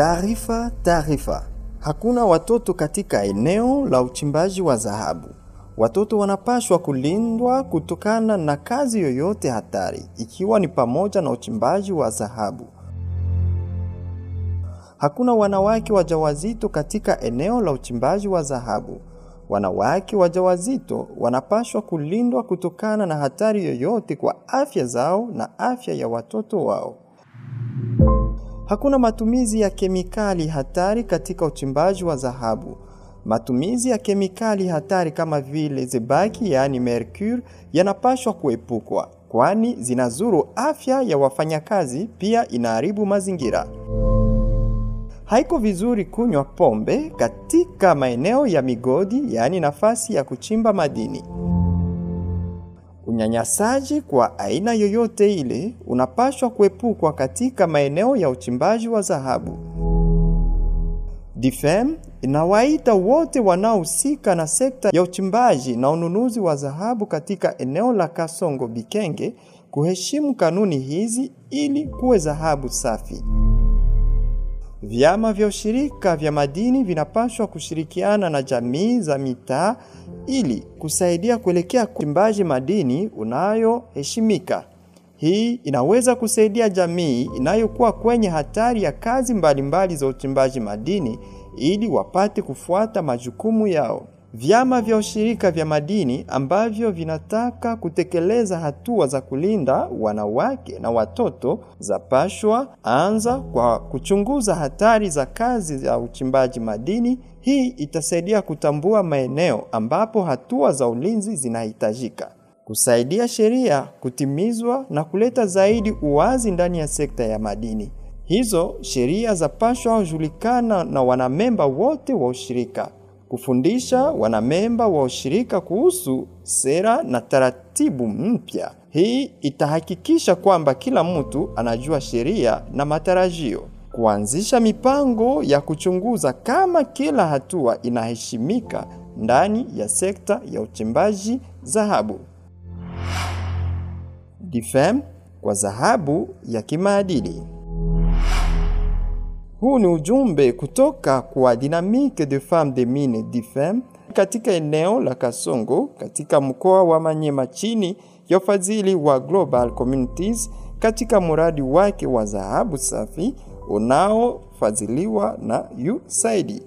Taarifa, taarifa. Hakuna watoto katika eneo la uchimbaji wa dhahabu. Watoto wanapaswa kulindwa kutokana na kazi yoyote hatari, ikiwa ni pamoja na uchimbaji wa dhahabu. Hakuna wanawake wajawazito katika eneo la uchimbaji wa dhahabu. Wanawake wajawazito wanapaswa kulindwa kutokana na hatari yoyote kwa afya zao na afya ya watoto wao. Hakuna matumizi ya kemikali hatari katika uchimbaji wa dhahabu. Matumizi ya kemikali hatari kama vile zebaki, yaani mercury, yanapaswa kuepukwa, kwani zinazuru afya ya wafanyakazi, pia inaharibu mazingira. Haiko vizuri kunywa pombe katika maeneo ya migodi, yaani nafasi ya kuchimba madini. Unyanyasaji kwa aina yoyote ile unapaswa kuepukwa katika maeneo ya uchimbaji wa dhahabu. DFEM inawaita wote wanaohusika na sekta ya uchimbaji na ununuzi wa dhahabu katika eneo la Kasongo Bikenge kuheshimu kanuni hizi ili kuwe dhahabu safi. Vyama vya ushirika vya madini vinapaswa kushirikiana na jamii za mitaa ili kusaidia kuelekea uchimbaji madini unayoheshimika. Hii inaweza kusaidia jamii inayokuwa kwenye hatari ya kazi mbalimbali mbali za uchimbaji madini ili wapate kufuata majukumu yao. Vyama vya ushirika vya madini ambavyo vinataka kutekeleza hatua za kulinda wanawake na watoto zapashwa anza kwa kuchunguza hatari za kazi za uchimbaji madini. Hii itasaidia kutambua maeneo ambapo hatua za ulinzi zinahitajika, kusaidia sheria kutimizwa na kuleta zaidi uwazi ndani ya sekta ya madini. Hizo sheria zapashwa kujulikana na wanamemba wote wa ushirika kufundisha wanamemba wa ushirika kuhusu sera na taratibu mpya. Hii itahakikisha kwamba kila mtu anajua sheria na matarajio. Kuanzisha mipango ya kuchunguza kama kila hatua inaheshimika ndani ya sekta ya uchimbaji dhahabu. DIFEM kwa dhahabu ya kimaadili. Huu ni ujumbe kutoka kwa Dynamique de Femmes de Mine DIFEM katika eneo la Kasongo katika mkoa wa Manyema chini ya ufadhili wa Global Communities katika mradi wake wa dhahabu safi unaofadhiliwa na USAID.